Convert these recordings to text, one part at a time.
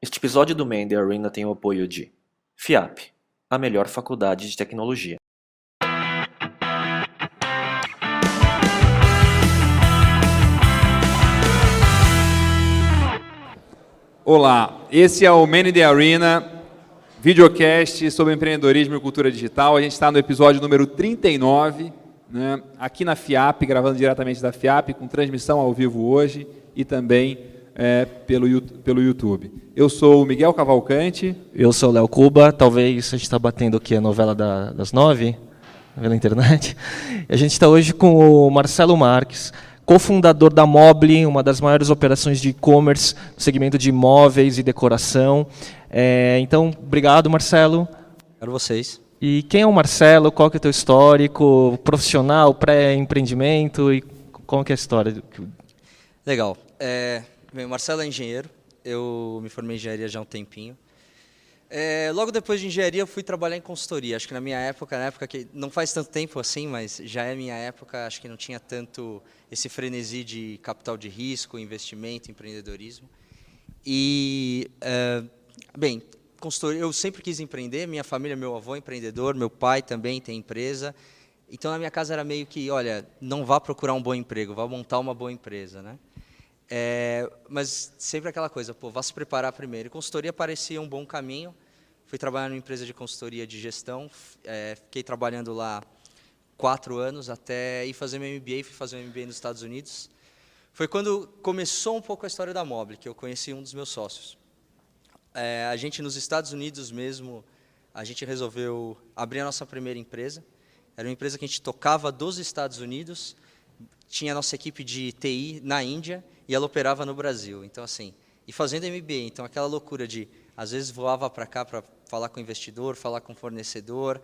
Este episódio do Man Arena tem o apoio de FIAP, a melhor faculdade de tecnologia. Olá, esse é o Man Arena, videocast sobre empreendedorismo e cultura digital. A gente está no episódio número 39, né, aqui na FIAP, gravando diretamente da FIAP, com transmissão ao vivo hoje e também é, pelo, pelo YouTube. Eu sou o Miguel Cavalcante. Eu sou o Léo Cuba. Talvez a gente está batendo aqui a novela da, das nove pela internet. A gente está hoje com o Marcelo Marques, cofundador da Mobile, uma das maiores operações de e-commerce no segmento de imóveis e decoração. É, então, obrigado, Marcelo. Quero vocês. E quem é o Marcelo? Qual que é o teu histórico profissional, pré-empreendimento e qual que é a história? Legal. É, bem, o Marcelo é engenheiro. Eu me formei em engenharia já há um tempinho. É, logo depois de engenharia, eu fui trabalhar em consultoria. Acho que na minha época, na época que não faz tanto tempo assim, mas já é minha época, acho que não tinha tanto esse frenesi de capital de risco, investimento, empreendedorismo. E, é, bem, consultoria, eu sempre quis empreender. Minha família, meu avô é empreendedor, meu pai também tem empresa. Então, na minha casa era meio que, olha, não vá procurar um bom emprego, vá montar uma boa empresa, né? É, mas sempre aquela coisa, pô, vá se preparar primeiro. E consultoria parecia um bom caminho. Fui trabalhar numa empresa de consultoria de gestão, é, fiquei trabalhando lá quatro anos até ir fazer meu MBA, fui fazer meu MBA nos Estados Unidos. Foi quando começou um pouco a história da Mobile, que eu conheci um dos meus sócios. É, a gente nos Estados Unidos mesmo, a gente resolveu abrir a nossa primeira empresa. Era uma empresa que a gente tocava dos Estados Unidos, tinha a nossa equipe de TI na Índia e ela operava no Brasil. Então, assim, e fazendo MBA, então aquela loucura de, às vezes voava para cá para falar com investidor, falar com fornecedor,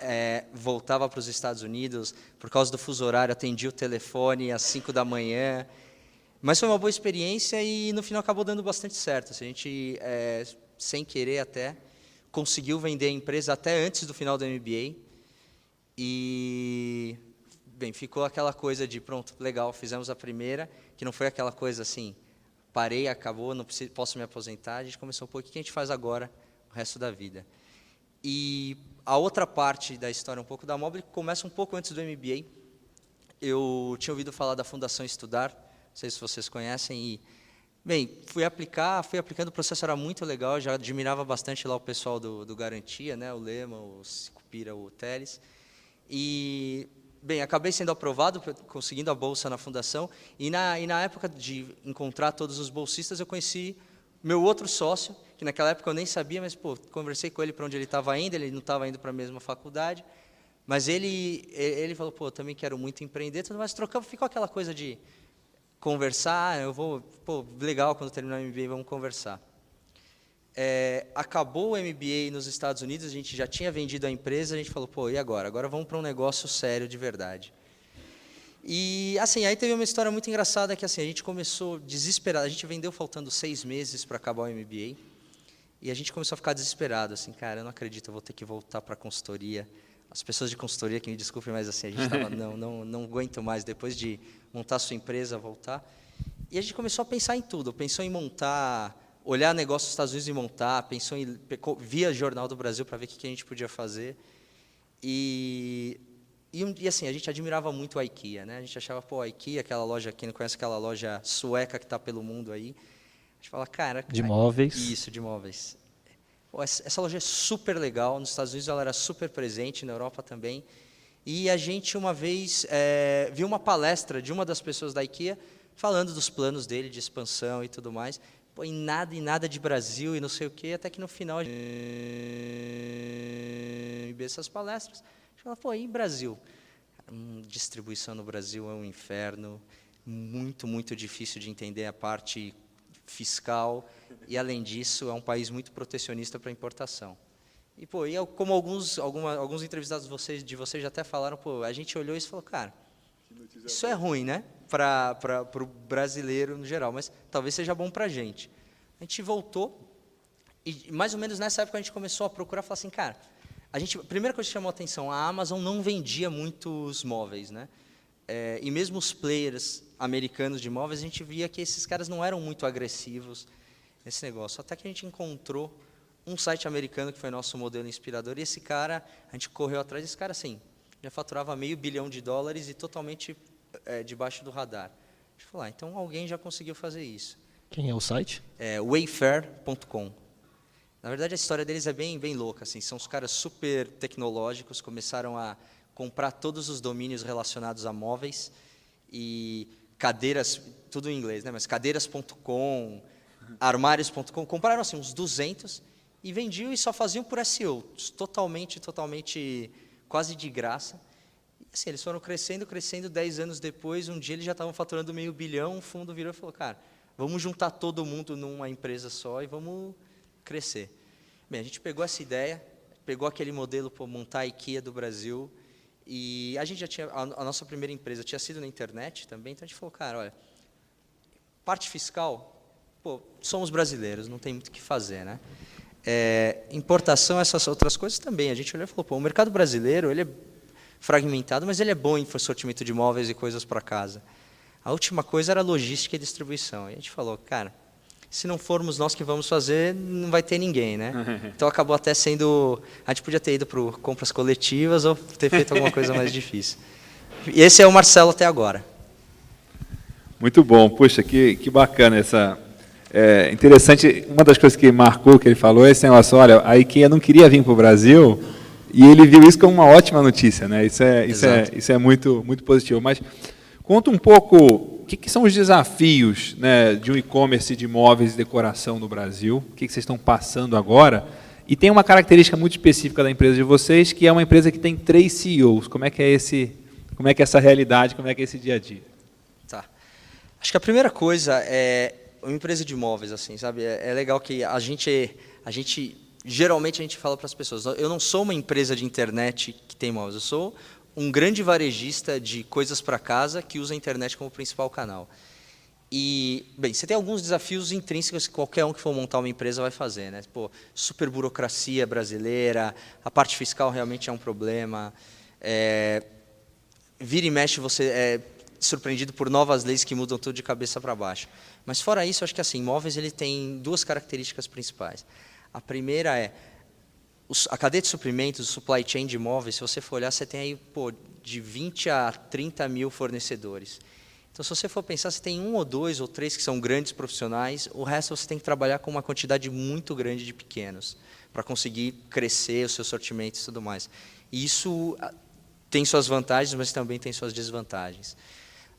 é, voltava para os Estados Unidos, por causa do fuso horário, atendia o telefone às 5 da manhã. Mas foi uma boa experiência e no final acabou dando bastante certo. Assim, a gente, é, sem querer até, conseguiu vender a empresa até antes do final do MBA. E bem, ficou aquela coisa de pronto, legal, fizemos a primeira, que não foi aquela coisa assim, parei, acabou, não preciso, posso me aposentar. A gente começou, pô, o que a gente faz agora, o resto da vida? E a outra parte da história, um pouco da Mobile, começa um pouco antes do MBA. Eu tinha ouvido falar da Fundação Estudar, não sei se vocês conhecem, e, bem, fui aplicar, fui aplicando, o processo era muito legal, já admirava bastante lá o pessoal do, do Garantia, né, o Lema, o Cupira, o Teles, e bem, acabei sendo aprovado, conseguindo a bolsa na fundação, e na, e na época de encontrar todos os bolsistas, eu conheci meu outro sócio, que naquela época eu nem sabia, mas pô, conversei com ele para onde ele estava indo, ele não estava indo para a mesma faculdade, mas ele ele falou, pô, também quero muito empreender, tudo mais, trocamos, ficou aquela coisa de conversar, eu vou, pô, legal, quando terminar o MBA, vamos conversar. É, acabou o MBA nos Estados Unidos, a gente já tinha vendido a empresa, a gente falou, pô, e agora? Agora vamos para um negócio sério de verdade. E assim, aí teve uma história muito engraçada que assim, a gente começou desesperado, a gente vendeu faltando seis meses para acabar o MBA, e a gente começou a ficar desesperado, assim, cara, eu não acredito, eu vou ter que voltar para a consultoria. As pessoas de consultoria que me desculpem, mas assim, a gente estava, não, não, não aguento mais, depois de montar sua empresa, voltar. E a gente começou a pensar em tudo, pensou em montar olhar negócios dos Estados Unidos e montar, pensou em via Jornal do Brasil para ver o que, a gente podia fazer. E, e, e, assim, a gente admirava muito a IKEA, né? A gente achava, pô, a IKEA, aquela loja, quem não conhece aquela loja sueca que está pelo mundo aí, a gente fala, cara... De móveis. Isso, de móveis. Pô, essa, essa loja é super legal, nos Estados Unidos ela era super presente, na Europa também. E a gente, uma vez, é, viu uma palestra de uma das pessoas da IKEA falando dos planos dele de expansão e tudo mais pô, em nada, em nada de Brasil e não sei o quê, até que no final a gente essas palestras, a gente fala, pô, e Brasil? Hum, distribuição no Brasil é um inferno, muito, muito difícil de entender a parte fiscal, e além disso, é um país muito protecionista para importação. E, pô, e como alguns, alguma, alguns entrevistados de vocês, de vocês já até falaram, pô, a gente olhou isso e falou, cara, isso é ruim, né? Para o brasileiro no geral, mas talvez seja bom para a gente. A gente voltou e mais ou menos nessa época a gente começou a procurar, falar assim, cara, a gente, primeira coisa que chamou a atenção, a Amazon não vendia muitos móveis, né? É, e mesmo os players americanos de móveis, a gente via que esses caras não eram muito agressivos. nesse negócio. Até que a gente encontrou um site americano que foi nosso modelo inspirador, e esse cara, a gente correu atrás desse cara, assim, já faturava meio bilhão de dólares e totalmente é, debaixo do radar. A gente falou, ah, então alguém já conseguiu fazer isso. Quem é o site? É wayfair.com. Na verdade, a história deles é bem, bem louca. Assim, são os caras super tecnológicos, começaram a comprar todos os domínios relacionados a móveis e cadeiras, tudo em inglês, né? mas cadeiras.com, armários.com, compraram assim, uns 200 e vendiam e só faziam por SEO, totalmente, totalmente, quase de graça. Assim, eles foram crescendo, crescendo, 10 anos depois, um dia eles já estavam faturando meio bilhão, o fundo virou e falou, cara, vamos juntar todo mundo numa empresa só e vamos crescer. Bem, a gente pegou essa ideia, pegou aquele modelo para montar a IKEA do Brasil, e a gente já tinha, a, a nossa primeira empresa tinha sido na internet também, então a gente falou, cara, olha, parte fiscal, pô, somos brasileiros, não tem muito o que fazer, né? É, importação, essas outras coisas também. A gente olhou e falou, pô, o mercado brasileiro ele é fragmentado, mas ele é bom em sortimento de móveis e coisas para casa. A última coisa era logística e distribuição. E a gente falou, cara, se não formos nós que vamos fazer, não vai ter ninguém, né? Então acabou até sendo, a gente podia ter ido para compras coletivas ou ter feito alguma coisa mais difícil. E esse é o Marcelo até agora. Muito bom, puxa, que, que bacana essa, é interessante, uma das coisas que marcou que ele falou é esse negócio, olha, a IKEA não queria vir para o Brasil e ele viu isso como uma ótima notícia, né? Isso é, isso é, isso é muito, muito positivo. Mas conta um pouco o que, que são os desafios né, de um e-commerce de móveis e decoração no Brasil, o que, que vocês estão passando agora. E tem uma característica muito específica da empresa de vocês, que é uma empresa que tem três CEOs. Como é que é esse, como é que é essa realidade, como é que é esse dia a dia? Tá. Acho que a primeira coisa é uma empresa de imóveis, assim, sabe? É, é legal que a gente, a gente, geralmente a gente fala para as pessoas, eu não sou uma empresa de internet que tem imóveis, eu sou um grande varejista de coisas para casa que usa a internet como principal canal. E, bem, você tem alguns desafios intrínsecos que qualquer um que for montar uma empresa vai fazer, né? Pô, super burocracia brasileira, a parte fiscal realmente é um problema. É, vira e mexe você é surpreendido por novas leis que mudam tudo de cabeça para baixo. Mas fora isso, acho que assim, imóveis ele tem duas características principais. A primeira é a cadeia de suprimentos, o supply chain de imóveis, se você for olhar, você tem aí pô, de 20 a 30 mil fornecedores. Então, se você for pensar, você tem um ou dois ou três que são grandes profissionais, o resto você tem que trabalhar com uma quantidade muito grande de pequenos para conseguir crescer os seus sortimentos e tudo mais. E isso ah, tem suas vantagens, mas também tem suas desvantagens.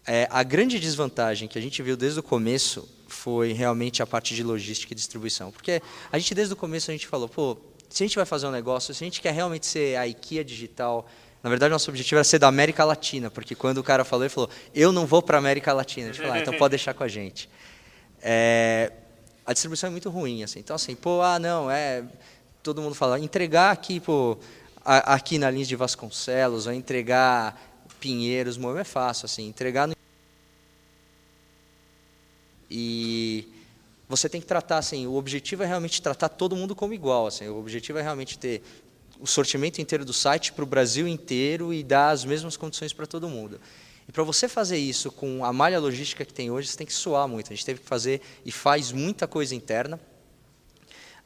É, a grande desvantagem que a gente viu desde o começo foi realmente a parte de logística e distribuição. Porque a gente, desde o começo, a gente falou, pô, se a gente vai fazer um negócio, se a gente quer realmente ser a IKEA digital, na verdade, nosso objetivo era ser da América Latina, porque quando o cara falou, ele falou, eu não vou para a América Latina. A gente falou, ah, então pode deixar com a gente. É, a distribuição é muito ruim, assim. Então, assim, pô, ah, não, é... Todo mundo fala, entregar aqui, pô, aqui na linha de Vasconcelos, ou entregar Pinheiros, Moema é fácil, assim, entregar no e você tem que tratar assim, o objetivo é realmente tratar todo mundo como igual, assim, o objetivo é realmente ter o sortimento inteiro do site para o Brasil inteiro e dar as mesmas condições para todo mundo. E para você fazer isso com a malha logística que tem hoje, você tem que suar muito. A gente teve que fazer e faz muita coisa interna.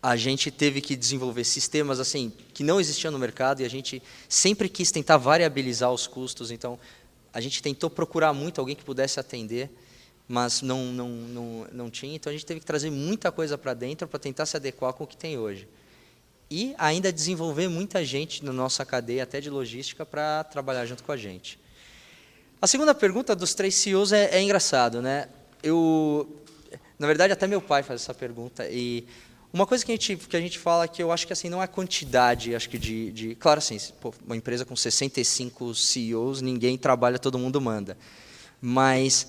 A gente teve que desenvolver sistemas assim que não existiam no mercado e a gente sempre quis tentar variabilizar os custos. Então, a gente tentou procurar muito alguém que pudesse atender mas não, não, não, não tinha. Então a gente teve que trazer muita coisa para dentro para tentar se adequar com o que tem hoje. E ainda desenvolver muita gente na nossa cadeia, até de logística, para trabalhar junto com a gente. A segunda pergunta dos três CEOs é, é engraçado, né? Eu, na verdade, até meu pai faz essa pergunta e uma coisa que a gente que a gente fala que eu acho que assim não é quantidade, acho que de, de claro assim, pô, uma empresa com 65 CEOs, ninguém trabalha, todo mundo manda. Mas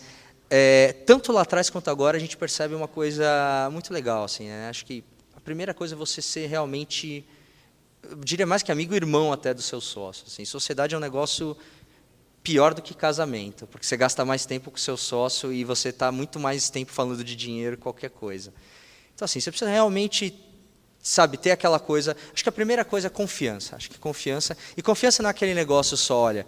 é, tanto lá atrás quanto agora a gente percebe uma coisa muito legal, assim, né? Acho que a primeira coisa é você ser realmente, eu diria mais que amigo irmão até do seu sócio. Assim, sociedade é um negócio pior do que casamento, porque você gasta mais tempo com seu sócio e você está muito mais tempo falando de dinheiro qualquer coisa. Então assim, você precisa realmente sabe, ter aquela coisa. Acho que a primeira coisa é confiança. Acho que confiança. E confiança naquele negócio só, olha,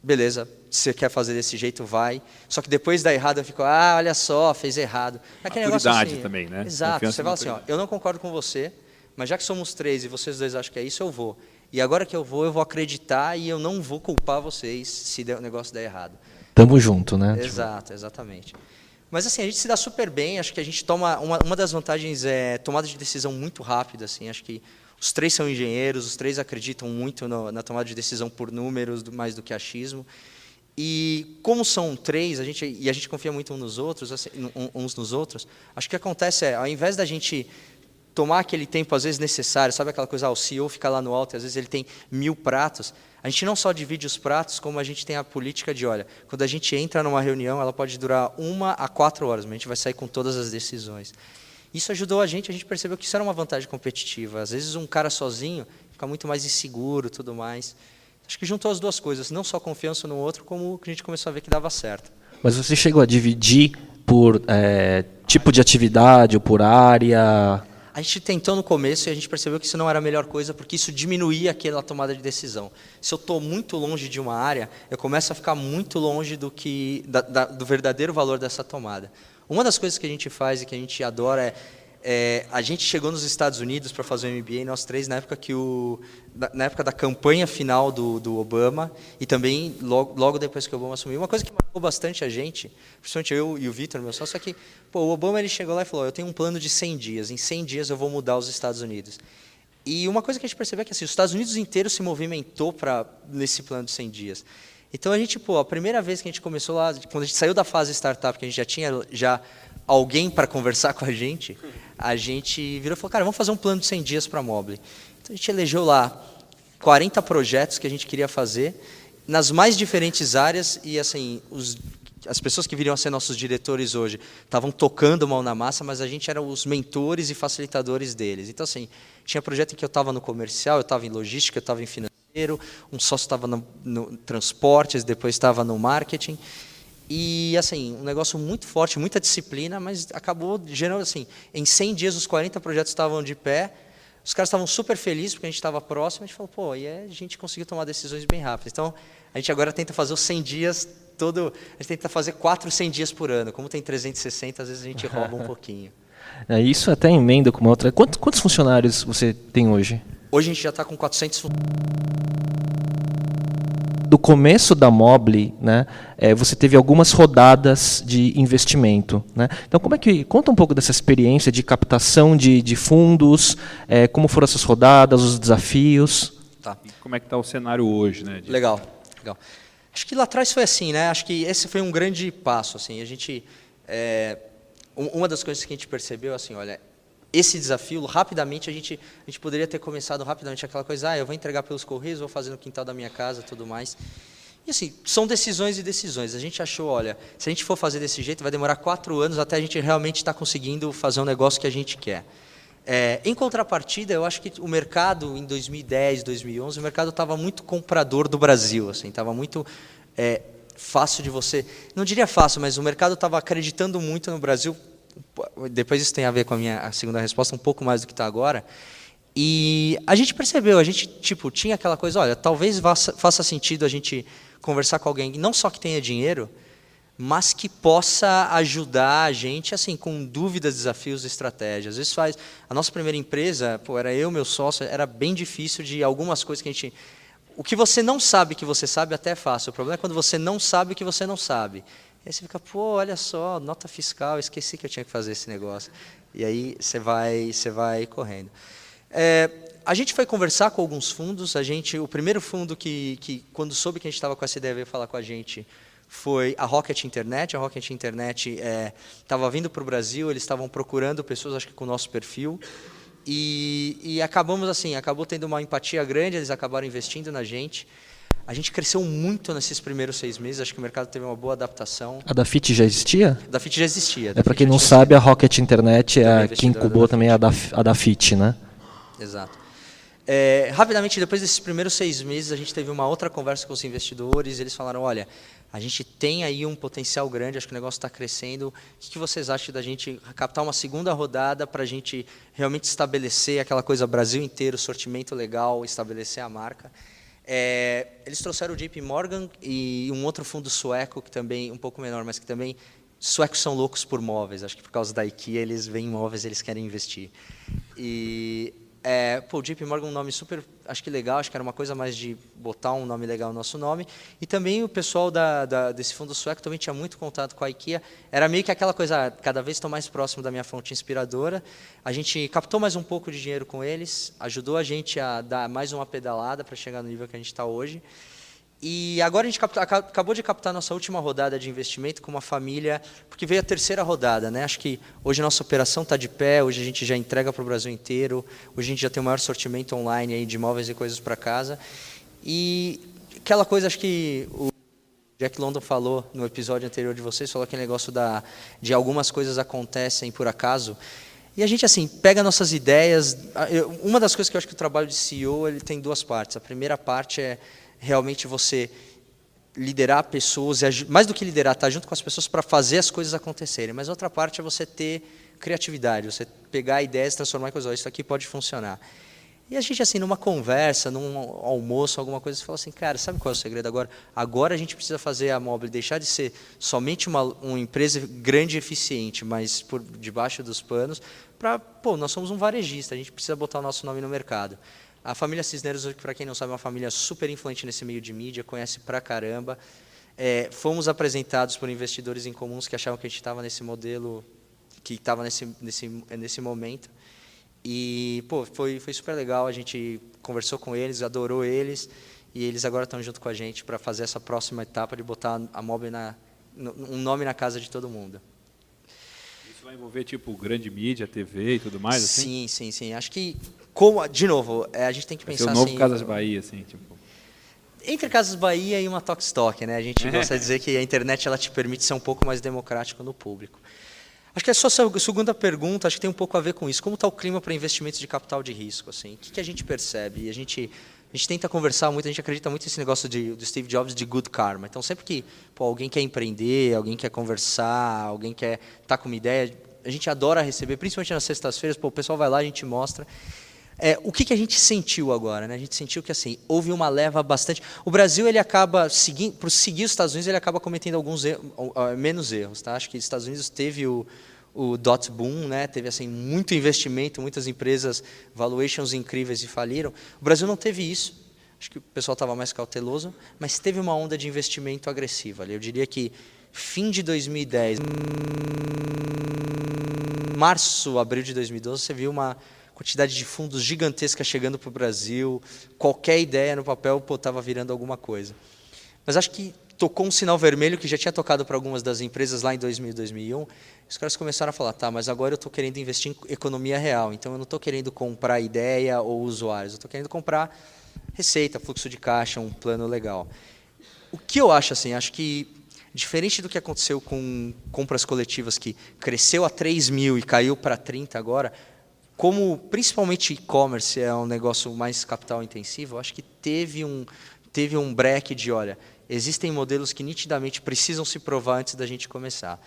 beleza, você quer fazer desse jeito, vai. Só que depois dá errado, eu fico, ah, olha só, fez errado. Aquele Maturidade assim, também, né? Exato. Confiança você fala assim, ó, eu não concordo com você, mas já que somos três e vocês dois acham que é isso, eu vou. E agora que eu vou, eu vou acreditar e eu não vou culpar vocês se o negócio der errado. Tamo junto, né? Exato, exatamente. Mas assim, a gente se dá super bem, acho que a gente toma. Uma, uma das vantagens é tomada de decisão muito rápida, assim, acho que os três são engenheiros, os três acreditam muito no, na tomada de decisão por números, mais do que achismo. E como são três, a gente, e a gente confia muito uns nos outros, assim, uns nos outros, acho que acontece é, ao invés da gente tomar aquele tempo, às vezes, necessário, sabe aquela coisa, ah, o CEO fica lá no alto e às vezes ele tem mil pratos. A gente não só divide os pratos, como a gente tem a política de, olha, quando a gente entra numa reunião, ela pode durar uma a quatro horas, mas a gente vai sair com todas as decisões. Isso ajudou a gente, a gente percebeu que isso era uma vantagem competitiva. Às vezes um cara sozinho fica muito mais inseguro, tudo mais. Acho que juntou as duas coisas, não só confiança no outro, como a gente começou a ver que dava certo. Mas você chegou a dividir por é, tipo de atividade ou por área? A gente tentou no começo e a gente percebeu que isso não era a melhor coisa, porque isso diminuía aquela tomada de decisão. Se eu estou muito longe de uma área, eu começo a ficar muito longe do, que, da, da, do verdadeiro valor dessa tomada. Uma das coisas que a gente faz e que a gente adora é é, a gente chegou nos Estados Unidos para fazer o MBA, nós três, na época, que o, na época da campanha final do, do Obama e também logo, logo, depois que o Obama assumiu. Uma coisa que marcou bastante a gente, principalmente eu e o Vitor, meu sócio, é que pô, o Obama ele chegou lá e falou: Eu tenho um plano de 100 dias, em 100 dias eu vou mudar os Estados Unidos. E uma coisa que a gente percebeu é que assim, os Estados Unidos inteiro se movimentou para nesse plano de 100 dias. Então a gente, pô, a primeira vez que a gente começou lá, quando a gente saiu da fase startup, que a gente já tinha já alguém para conversar com a gente, a gente virou e falou, cara, vamos fazer um plano de 100 dias para Mobile. Então a gente elegeu lá 40 projetos que a gente queria fazer, nas mais diferentes áreas, e assim, os, as pessoas que viriam a ser nossos diretores hoje estavam tocando mão na massa, mas a gente era os mentores e facilitadores deles. Então, assim, tinha projeto em que eu estava no comercial, eu estava em logística, eu estava em financeiro, um sócio estava no, no transportes, depois estava no marketing. E, assim, um negócio muito forte, muita disciplina, mas acabou gerando, assim, em 100 dias os 40 projetos estavam de pé, os caras estavam super felizes porque a gente estava próximo, a gente falou, pô, e a gente conseguiu tomar decisões bem rápidas. Então, a gente agora tenta fazer os 100 dias todo, a gente tenta fazer 4 100 dias por ano. Como tem 360, às vezes a gente rouba um pouquinho. É, isso até emenda com uma outra. Quantos, quantos funcionários você tem hoje? Hoje a gente já está com 400 funcionários do começo da Mobile, né, é, você teve algumas rodadas de investimento. Né? Então, como é que conta um pouco dessa experiência de captação de, de fundos, é, como foram essas rodadas, os desafios? Tá. E como é que está o cenário hoje, né? De... Legal, legal. Acho que lá atrás foi assim, né? Acho que esse foi um grande passo, assim. A gente, é, uma das coisas que a gente percebeu, assim, olha, esse desafio, rapidamente a gente, a gente poderia ter começado rapidamente aquela coisa, ah, eu vou entregar pelos correios, vou fazer no quintal da minha casa, tudo mais. E assim, são decisões e decisões. A gente achou, olha, se a gente for fazer desse jeito, vai demorar quatro anos até a gente realmente estar tá conseguindo fazer um negócio que a gente quer. É, em contrapartida, eu acho que o mercado em 2010, 2011, o mercado estava muito comprador do Brasil, assim, estava muito é, fácil de você, não diria fácil, mas o mercado estava acreditando muito no Brasil depois isso tem a ver com a minha a segunda resposta um pouco mais do que está agora. E a gente percebeu, a gente tipo tinha aquela coisa, olha, talvez faça, sentido a gente conversar com alguém, não só que tenha dinheiro, mas que possa ajudar a gente assim com dúvidas, desafios, estratégias. Às vezes faz a nossa primeira empresa, pô, era eu, meu sócio, era bem difícil de algumas coisas que a gente o que você não sabe que você sabe até é fácil. O problema é quando você não sabe o que você não sabe. Aí você fica, pô, olha só, nota fiscal, esqueci que eu tinha que fazer esse negócio. E aí você vai, você vai correndo. É, a gente foi conversar com alguns fundos. A gente, o primeiro fundo que, que quando soube que a gente estava com essa ideia, veio falar com a gente, foi a Rocket Internet. A Rocket Internet estava é, vindo para o Brasil, eles estavam procurando pessoas, acho que com o nosso perfil. E, e acabamos assim, acabou tendo uma empatia grande, eles acabaram investindo na gente. A gente cresceu muito nesses primeiros seis meses, acho que o mercado teve uma boa adaptação. A da FIT já existia? A da FIT já existia. É para quem não sabe, a Rocket Internet é a que incubou também a da, a da FIT, né? Exato. É, rapidamente, depois desses primeiros seis meses, a gente teve uma outra conversa com os investidores. Eles falaram: olha, a gente tem aí um potencial grande, acho que o negócio está crescendo. O que vocês acham da gente captar uma segunda rodada para a gente realmente estabelecer aquela coisa Brasil inteiro, sortimento legal, estabelecer a marca? É, eles trouxeram o JP Morgan e um outro fundo sueco que também um pouco menor, mas que também suecos são loucos por móveis. Acho que por causa da IKEA eles veem móveis, eles querem investir. E é, pô, JP Morgan é um nome super, acho que legal, acho que era uma coisa mais de botar um nome legal no nosso nome. E também o pessoal da, da, desse fundo sueco também tinha muito contato com a IKEA. Era meio que aquela coisa, ah, cada vez estou mais próximo da minha fonte inspiradora. A gente captou mais um pouco de dinheiro com eles, ajudou a gente a dar mais uma pedalada para chegar no nível que a gente está hoje. E agora a gente acabou de captar nossa última rodada de investimento com uma família, porque veio a terceira rodada. Né? Acho que hoje nossa operação está de pé, hoje a gente já entrega para o Brasil inteiro, hoje a gente já tem o maior sortimento online aí de imóveis e coisas para casa. E aquela coisa, acho que o Jack London falou no episódio anterior de vocês, falou aquele negócio da, de algumas coisas acontecem por acaso. E a gente, assim, pega nossas ideias. Uma das coisas que eu acho que o trabalho de CEO ele tem duas partes. A primeira parte é realmente você liderar pessoas, mais do que liderar, estar tá junto com as pessoas para fazer as coisas acontecerem. Mas outra parte é você ter criatividade, você pegar ideias e transformar em coisas. Isso aqui pode funcionar. E a gente, assim, numa conversa, num almoço, alguma coisa, você fala assim, cara, sabe qual é o segredo agora? Agora a gente precisa fazer a Mobile deixar de ser somente uma, uma empresa grande e eficiente, mas por debaixo dos panos, para, pô, nós somos um varejista, a gente precisa botar o nosso nome no mercado. A família Cisneros, para quem não sabe, é uma família super influente nesse meio de mídia, conhece pra caramba. É, fomos apresentados por investidores em comuns que achavam que a gente estava nesse modelo, que estava nesse, nesse, nesse momento. E, pô, foi, foi super legal. A gente conversou com eles, adorou eles. E eles agora estão junto com a gente para fazer essa próxima etapa de botar a Mob na, um nome na casa de todo mundo. Vai envolver, tipo, grande mídia, TV e tudo mais? Assim? Sim, sim, sim. Acho que como, de novo, é, a gente tem que pensar Vai ser o novo assim, Casas Bahia, assim, tipo. Entre Casas Bahia e uma Talkstock, né? A gente gosta de dizer que a internet ela te permite ser um pouco mais democrático no público. Acho que a sua segunda pergunta, acho que tem um pouco a ver com isso. Como está o clima para investimentos de capital de risco? Assim? O que, que a gente percebe? A gente, a gente tenta conversar muito, a gente acredita muito nesse negócio de, do Steve Jobs de good karma. Então, sempre que pô, alguém quer empreender, alguém quer conversar, alguém quer estar tá com uma ideia, a gente adora receber, principalmente nas sextas-feiras, o pessoal vai lá, a gente mostra. É, o que, que, a gente sentiu agora? Né? A gente sentiu que assim houve uma leva bastante. O Brasil ele acaba seguindo, por seguir os Estados Unidos ele acaba cometendo alguns erros, menos erros, tá? Acho que os Estados Unidos teve o, o dot boom, né? Teve assim muito investimento, muitas empresas valuations incríveis e faliram. O Brasil não teve isso. Acho que o pessoal estava mais cauteloso, mas teve uma onda de investimento agressiva. Eu diria que fim de 2010, março, abril de 2012, você viu uma quantidade de fundos gigantesca chegando para o Brasil, qualquer ideia no papel estava virando alguma coisa. Mas acho que tocou um sinal vermelho que já tinha tocado para algumas das empresas lá em 2000, 2001. Os caras começaram a falar, tá, mas agora eu estou querendo investir em economia real, então eu não estou querendo comprar ideia ou usuários, eu estou querendo comprar receita, fluxo de caixa, um plano legal. O que eu acho assim, acho que diferente do que aconteceu com compras coletivas que cresceu a 3 mil e caiu para 30 agora, como principalmente e-commerce é um negócio mais capital intensivo, acho que teve um, teve um break de, olha, existem modelos que nitidamente precisam se provar antes da gente começar.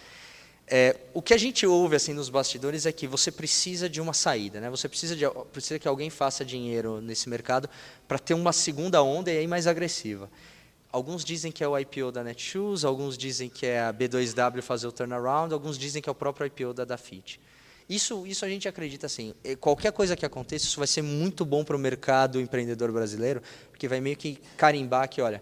É, o que a gente ouve assim nos bastidores é que você precisa de uma saída, né? Você precisa de precisa que alguém faça dinheiro nesse mercado para ter uma segunda onda e aí mais agressiva. Alguns dizem que é o IPO da Netshoes, alguns dizem que é a B2W fazer o turnaround, alguns dizem que é o próprio IPO da Dafit. Isso, isso a gente acredita assim. Qualquer coisa que aconteça, isso vai ser muito bom para o mercado empreendedor brasileiro, porque vai meio que carimbar que, olha,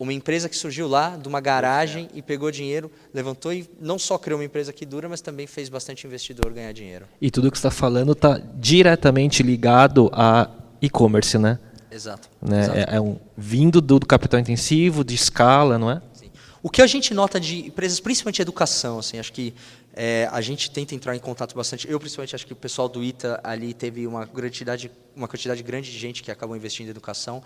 uma empresa que surgiu lá de uma garagem e pegou dinheiro, levantou e não só criou uma empresa que dura, mas também fez bastante investidor ganhar dinheiro. E tudo que você está falando está diretamente ligado a e-commerce, né? Exato. Né? Exato. É, é, um vindo do, do capital intensivo, de escala, não é? Sim. O que a gente nota de empresas, principalmente educação, assim, acho que é, a gente tenta entrar em contato bastante. Eu, principalmente, acho que o pessoal do ITA ali teve uma quantidade, uma quantidade grande de gente que acabou investindo em educação.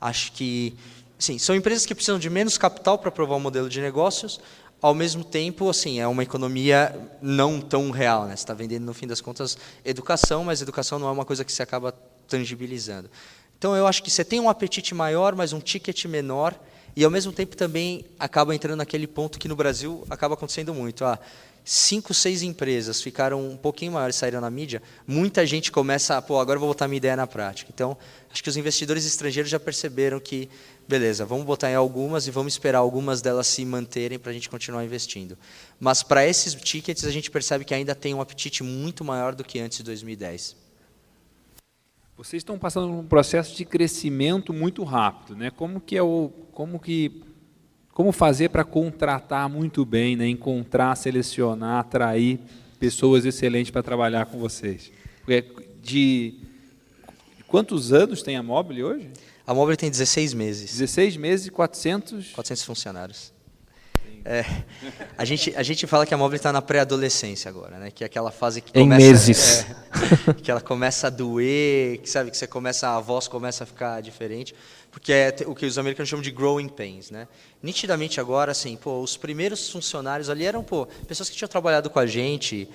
Acho que, sim, são empresas que precisam de menos capital para provar o modelo de negócios. Ao mesmo tempo, assim, é uma economia não tão real. Né? Você está vendendo, no fim das contas, educação, mas educação não é uma coisa que se acaba tangibilizando. Então, eu acho que você tem um apetite maior, mas um ticket menor, e ao mesmo tempo também acaba entrando naquele ponto que no Brasil acaba acontecendo muito. Ah, cinco, seis empresas ficaram um pouquinho maiores, saíram na mídia, muita gente começa a, pô, agora vou botar minha ideia na prática. Então, acho que os investidores estrangeiros já perceberam que, beleza, vamos botar em algumas e vamos esperar algumas delas se manterem para a gente continuar investindo. Mas para esses tickets, a gente percebe que ainda tem um apetite muito maior do que antes de 2010. Vocês estão passando por um processo de crescimento muito rápido, né? Como que é o, como que como fazer para contratar muito bem, né? encontrar, selecionar, atrair pessoas excelentes para trabalhar com vocês? De quantos anos tem a Mobile hoje? A Mobile tem 16 meses. 16 meses e 400? 400 funcionários. É, a, gente, a gente fala que a Mobile está na pré-adolescência agora, né? Que é aquela fase que começa, em meses, é, que ela começa a doer, que sabe que você começa a voz começa a ficar diferente porque é o que os americanos chamam de growing pains, né? Nitidamente agora, assim, pô, os primeiros funcionários ali eram, pô, pessoas que tinham trabalhado com a gente,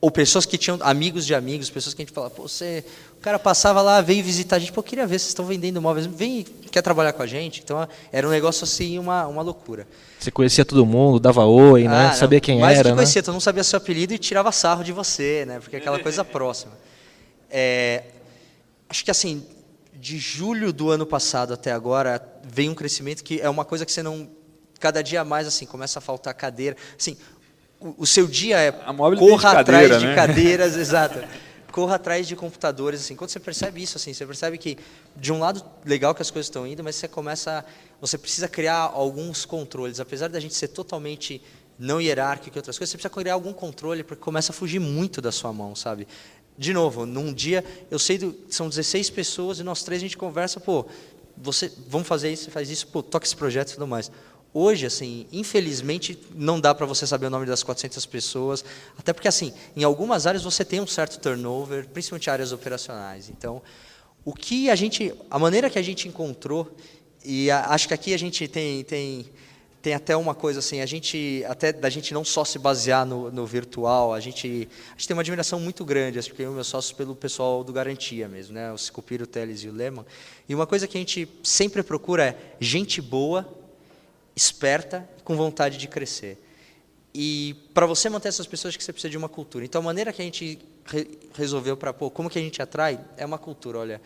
ou pessoas que tinham amigos de amigos, pessoas que a gente falava, pô, você, o cara passava lá, veio visitar a gente, pô, queria ver, vocês estão vendendo móveis, vem, quer trabalhar com a gente? Então, era um negócio assim, uma, uma loucura. Você conhecia todo mundo, dava oi, né? Ah, sabia quem mais era, do que conhecia, né? todo mundo sabia seu apelido e tirava sarro de você, né? Porque é aquela coisa próxima. É, acho que assim, de julho do ano passado até agora, vem um crescimento que é uma coisa que você não. Cada dia mais, assim, começa a faltar cadeira. Assim, o, seu dia é. corra de atrás cadeira, de né? cadeiras, exato. Corra atrás de computadores, assim. Quando você percebe isso, assim, você percebe que, de um lado, legal que as coisas estão indo, mas você começa. Você precisa criar alguns controles. Apesar da gente ser totalmente não hierárquico e outras coisas, você precisa criar algum controle, porque começa a fugir muito da sua mão, sabe? de novo, num dia, eu sei, do, são 16 pessoas e nós três a gente conversa, pô, você, vamos fazer isso, faz isso, pô, toca esse projeto e tudo mais. Hoje, assim, infelizmente, não dá para você saber o nome das 400 pessoas, até porque, assim, em algumas áreas você tem um certo turnover, principalmente áreas operacionais. Então, o que a gente, a maneira que a gente encontrou, e a, acho que aqui a gente tem, tem tem até uma coisa assim, a gente até da gente não só se basear no, no virtual, a gente, a gente tem uma admiração muito grande, acho que eu meus sócios pelo pessoal do Garantia mesmo, né, o Sicupiro, o Teles e o Lehman. E uma coisa que a gente sempre procura é gente boa, esperta, com vontade de crescer. E para você manter essas pessoas, que você precisa de uma cultura. Então a maneira que a gente re resolveu para pô, como que a gente atrai é uma cultura, olha,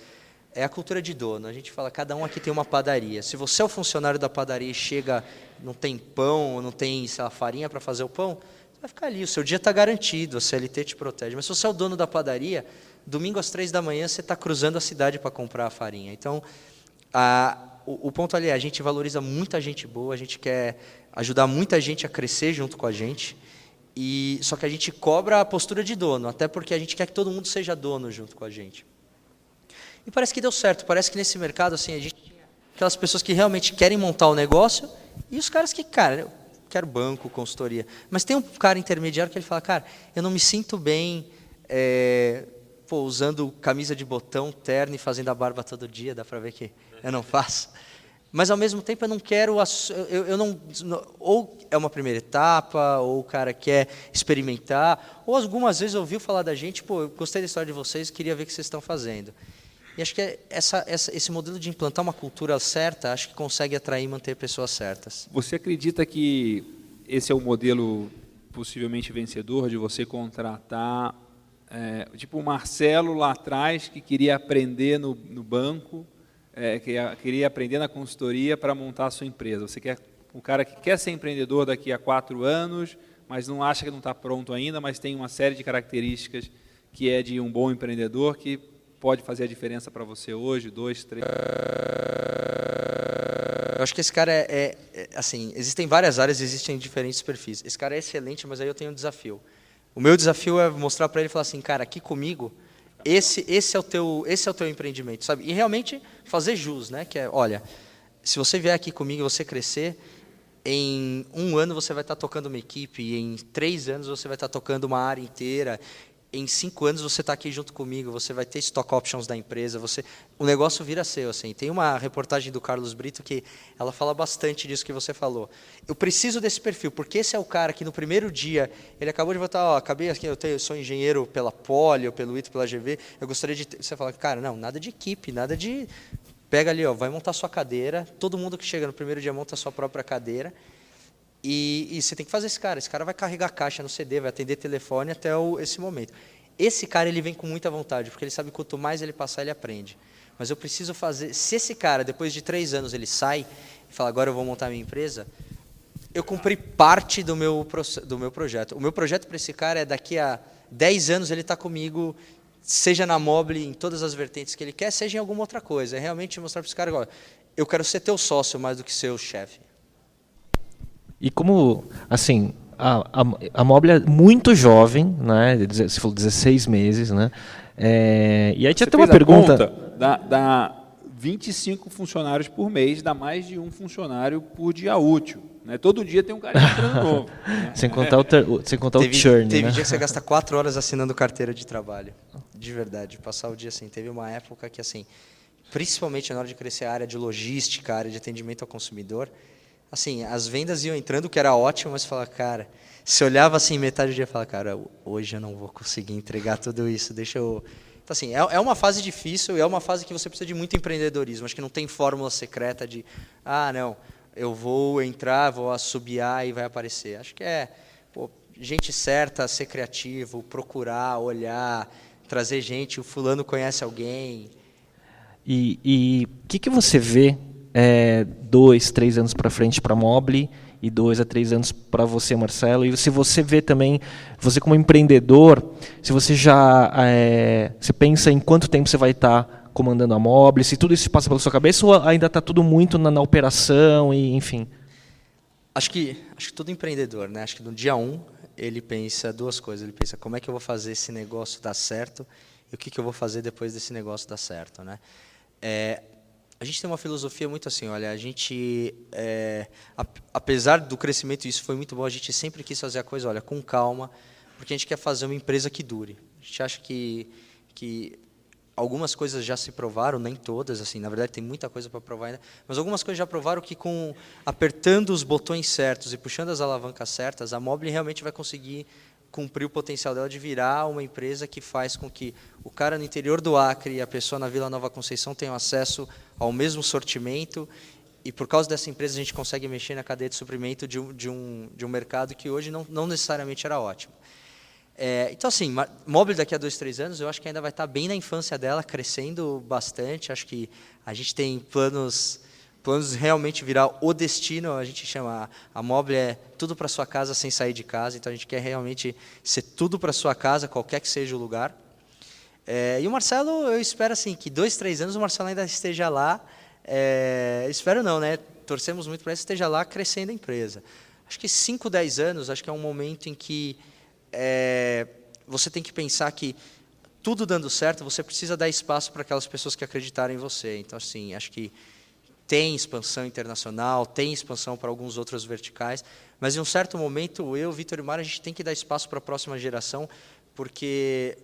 é a cultura de dono. A gente fala, cada um aqui tem uma padaria. Se você é o funcionário da padaria e chega, não tem pão, não tem lá, farinha para fazer o pão, vai ficar ali. O seu dia está garantido, a CLT te protege. Mas se você é o dono da padaria, domingo às três da manhã você está cruzando a cidade para comprar a farinha. Então, a, o, o, ponto ali é, a gente valoriza muita gente boa, a gente quer ajudar muita gente a crescer junto com a gente. E só que a gente cobra a postura de dono, até porque a gente quer que todo mundo seja dono junto com a gente. E parece que deu certo. Parece que nesse mercado, assim, a gente tinha aquelas pessoas que realmente querem montar o negócio e os caras que, cara, eu quero banco, consultoria. Mas tem um cara intermediário que ele fala, cara, eu não me sinto bem é, pô, usando camisa de botão, terno e fazendo a barba todo dia. Dá para ver que eu não faço. Mas ao mesmo tempo eu não quero, eu, eu não, ou é uma primeira etapa, ou o cara quer experimentar, ou algumas vezes ouviu falar da gente, pô, eu gostei da história de vocês, queria ver o que vocês estão fazendo. E acho que essa, essa, esse modelo de implantar uma cultura certa, acho que consegue atrair e manter pessoas certas. Você acredita que esse é o modelo possivelmente vencedor de você contratar, é, tipo o Marcelo lá atrás, que queria aprender no, no banco, é, que queria aprender na consultoria para montar a sua empresa. Você quer o cara que quer ser empreendedor daqui a quatro anos, mas não acha que não está pronto ainda, mas tem uma série de características que é de um bom empreendedor que pode fazer a diferença para você hoje, dois, três? Eu acho que esse cara é, é, é, assim, existem várias áreas, existem diferentes perfis. Esse cara é excelente, mas aí eu tenho um desafio. O meu desafio é mostrar para ele e falar assim, cara, aqui comigo, esse, esse é o teu, esse é o teu empreendimento, sabe? E realmente fazer jus, né? Que é, olha, se você vier aqui comigo e você crescer, em um ano você vai estar tocando uma equipe, em três anos você vai estar tocando uma área inteira, em cinco anos você está aqui junto comigo, você vai ter stock options da empresa, você, o negócio vira seu. Assim. Tem uma reportagem do Carlos Brito que ela fala bastante disso que você falou. Eu preciso desse perfil, porque esse é o cara que no primeiro dia, ele acabou de votar, ó, acabei aqui, eu, tenho, eu sou engenheiro pela Poli, ou pelo ITO, pela GV, eu gostaria de... Ter, você fala, cara, não, nada de equipe, nada de... Pega ali, ó, vai montar sua cadeira, todo mundo que chega no primeiro dia monta a sua própria cadeira, E, e, você tem que fazer esse cara. Esse cara vai carregar caixa no CD, vai atender telefone até o, esse momento. Esse cara ele vem com muita vontade, porque ele sabe que quanto mais ele passar, ele aprende. Mas eu preciso fazer. Se esse cara, depois de três anos, ele sai e fala, agora eu vou montar minha empresa, eu cumpri parte do meu, do meu projeto. O meu projeto para esse cara é daqui a 10 anos ele está comigo, seja na Mobile, em todas as vertentes que ele quer, seja em alguma outra coisa. É realmente mostrar para esse cara, eu quero ser teu sócio mais do que seu chefe. E como, assim, a, a, a Mobile é muito jovem, né? Você falou 16 meses, né? É, e aí tinha até uma pergunta. Dá, dá 25 funcionários por mês, dá mais de um funcionário por dia útil. Né? Todo dia tem um cara entrando novo. Né? sem contar o, ter, sem contar teve, o churn. Teve né? dia que você gasta quatro horas assinando carteira de trabalho. De verdade. Passar o dia assim. Teve uma época que, assim, principalmente na hora de crescer a área de logística, a área de atendimento ao consumidor, assim, as vendas iam entrando, que era ótimo, mas falava, cara, se olhava assim metade do dia falava, cara, hoje eu não vou conseguir entregar tudo isso, deixa eu. Então, assim, é, é uma fase difícil, é uma fase que você precisa de muito empreendedorismo. Acho que não tem fórmula secreta de, ah, não, eu vou entrar, vou assobiar e vai aparecer. Acho que é pô, gente certa, ser criativo, procurar, olhar, trazer gente. O fulano conhece alguém. E o que, que você vê é, dois, três anos para frente para Mobile e dois a três anos para você, Marcelo? E se você vê também, você como empreendedor, se você já é, você pensa em quanto tempo você vai estar tá comandando a Mobile, se tudo isso passa pela sua cabeça ou ainda está tudo muito na, na, operação e enfim? Acho que acho que todo empreendedor, né? Acho que no dia um ele pensa duas coisas. Ele pensa como é que eu vou fazer esse negócio dar certo e o que, que eu vou fazer depois desse negócio dar certo, né? É, a gente tem uma filosofia muito assim, olha, a gente, é, apesar do crescimento, isso foi muito bom, a gente sempre quis fazer a coisa, olha, com calma, porque a gente quer fazer uma empresa que dure. A gente acha que, que algumas coisas já se provaram, nem todas, assim, na verdade tem muita coisa para provar ainda, mas algumas coisas já provaram que com apertando os botões certos e puxando as alavancas certas, a Mobile realmente vai conseguir cumprir o potencial dela de virar uma empresa que faz com que o cara no interior do Acre e a pessoa na Vila Nova Conceição tenham acesso ao mesmo sortimento e por causa dessa empresa a gente consegue mexer na cadeia de suprimento de um, de um, de um mercado que hoje não, não necessariamente era ótimo. É, então, assim, Mobile daqui a dois, três anos, eu acho que ainda vai estar bem na infância dela, crescendo bastante. Acho que a gente tem planos, planos realmente virar o destino. A gente chama a Mobile é tudo para sua casa sem sair de casa. Então, a gente quer realmente ser tudo para sua casa, qualquer que seja o lugar. É, e o Marcelo, eu espero assim que dois, três anos o Marcelo ainda esteja lá. É, espero não, né? Torcemos muito para que esteja lá crescendo a empresa. Acho que cinco, dez anos, acho que é um momento em que é, você tem que pensar que tudo dando certo, você precisa dar espaço para aquelas pessoas que acreditarem em você. Então, assim, acho que tem expansão internacional, tem expansão para alguns outros verticais, mas em um certo momento, eu, Vitor e Mara, a gente tem que dar espaço para a próxima geração, porque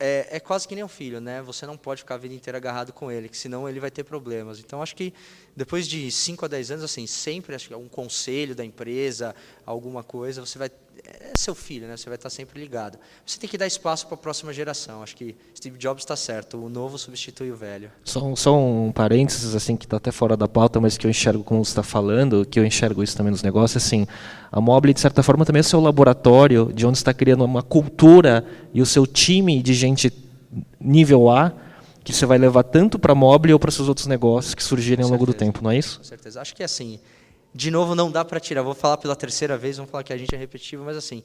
é, é, quase que nem um filho, né? Você não pode ficar a vida inteira agarrado com ele, que senão ele vai ter problemas. Então, acho que depois de 5 a 10 anos, assim, sempre acho que um conselho da empresa, alguma coisa, você vai é seu filho, né? Você vai estar sempre ligado. Você tem que dar espaço para a próxima geração. Acho que Steve Jobs está certo. O novo substitui o velho. Só um, só um parênteses assim que está até fora da pauta, mas que eu enxergo como você está falando, que eu enxergo isso também nos negócios. Assim, a Mobile de certa forma também é o seu laboratório, de onde está criando uma cultura e o seu time de gente nível A que você vai levar tanto para a Mobile ou para seus outros negócios que surgirem ao longo do tempo, não é isso? Com certeza. Acho que é assim de novo, não dá para tirar. Vou falar pela terceira vez, vamos falar que a gente é repetitivo, mas assim,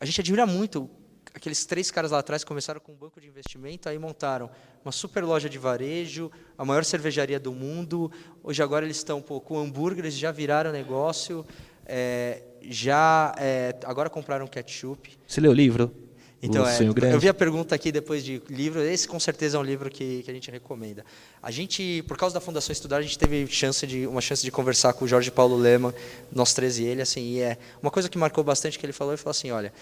a gente admira muito. Aqueles três caras lá atrás começaram com um banco de investimento, aí montaram uma super loja de varejo, a maior cervejaria do mundo. Hoje agora eles estão pô, com hambúrgueres, já viraram negócio, é, já é, agora compraram ketchup. Você leu o livro? Então, é, eu vi a pergunta aqui depois de livro. Esse, com certeza, é um livro que, que a gente recomenda. A gente, por causa da Fundação Estudar, a gente teve chance de, uma chance de conversar com o Jorge Paulo Lema, nós três e ele. Assim, e é uma coisa que marcou bastante que ele falou. Ele falou assim: olha,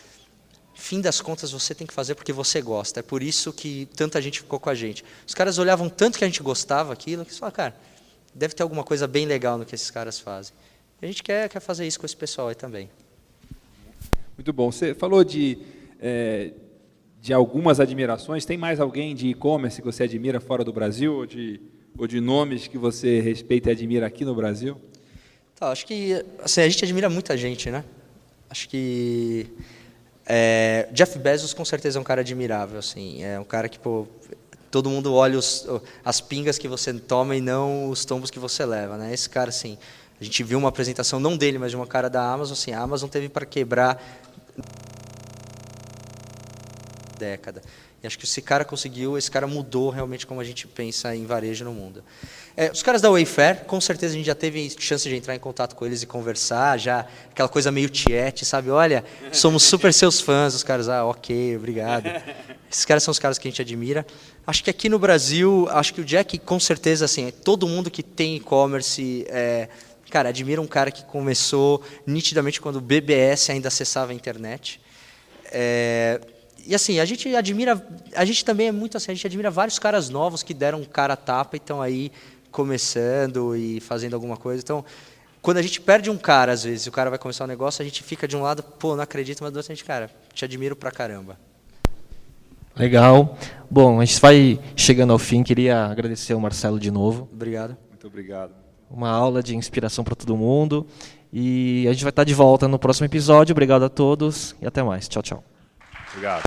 fim das contas, você tem que fazer porque você gosta. É por isso que tanta gente ficou com a gente. Os caras olhavam tanto que a gente gostava aquilo, que eles falaram, cara, deve ter alguma coisa bem legal no que esses caras fazem. E a gente quer, quer fazer isso com esse pessoal aí também. Muito bom. Você falou de é, de algumas admirações. Tem mais alguém de e-commerce que você admira fora do Brasil ou de, ou de nomes que você respeita e admira aqui no Brasil? Tá, acho que assim, a gente admira muita gente, né? Acho que é, Jeff Bezos com certeza é um cara admirável, assim, é um cara que pô, todo mundo olha os, as pingas que você toma e não os tombos que você leva, né? Esse cara, assim, a gente viu uma apresentação não dele, mas de uma cara da Amazon, assim, a Amazon teve para quebrar década. E acho que esse cara conseguiu, esse cara mudou realmente como a gente pensa em varejo no mundo. É, os caras da Wayfair, com certeza a gente já teve chance de entrar em contato com eles e conversar, já aquela coisa meio tiete, sabe? Olha, somos super seus fãs, os caras, ah, ok, obrigado. Esses caras são os caras que a gente admira. Acho que aqui no Brasil, acho que o Jack, com certeza, assim, todo mundo que tem e-commerce, é, cara, admira um cara que começou nitidamente quando o BBS ainda acessava a internet. É, e assim, a gente admira, a gente também é muito assim, a gente admira vários caras novos que deram um cara a tapa e estão aí começando e fazendo alguma coisa. Então, quando a gente perde um cara, às vezes, e o cara vai começar um negócio, a gente fica de um lado, pô, não acredito, mas do outro a gente, cara, te admiro pra caramba. Legal. Bom, a gente vai chegando ao fim. Queria agradecer ao Marcelo de novo. Obrigado. Muito obrigado. Uma aula de inspiração para todo mundo. E a gente vai estar de volta no próximo episódio. Obrigado a todos e até mais. Tchau, tchau. Obrigado.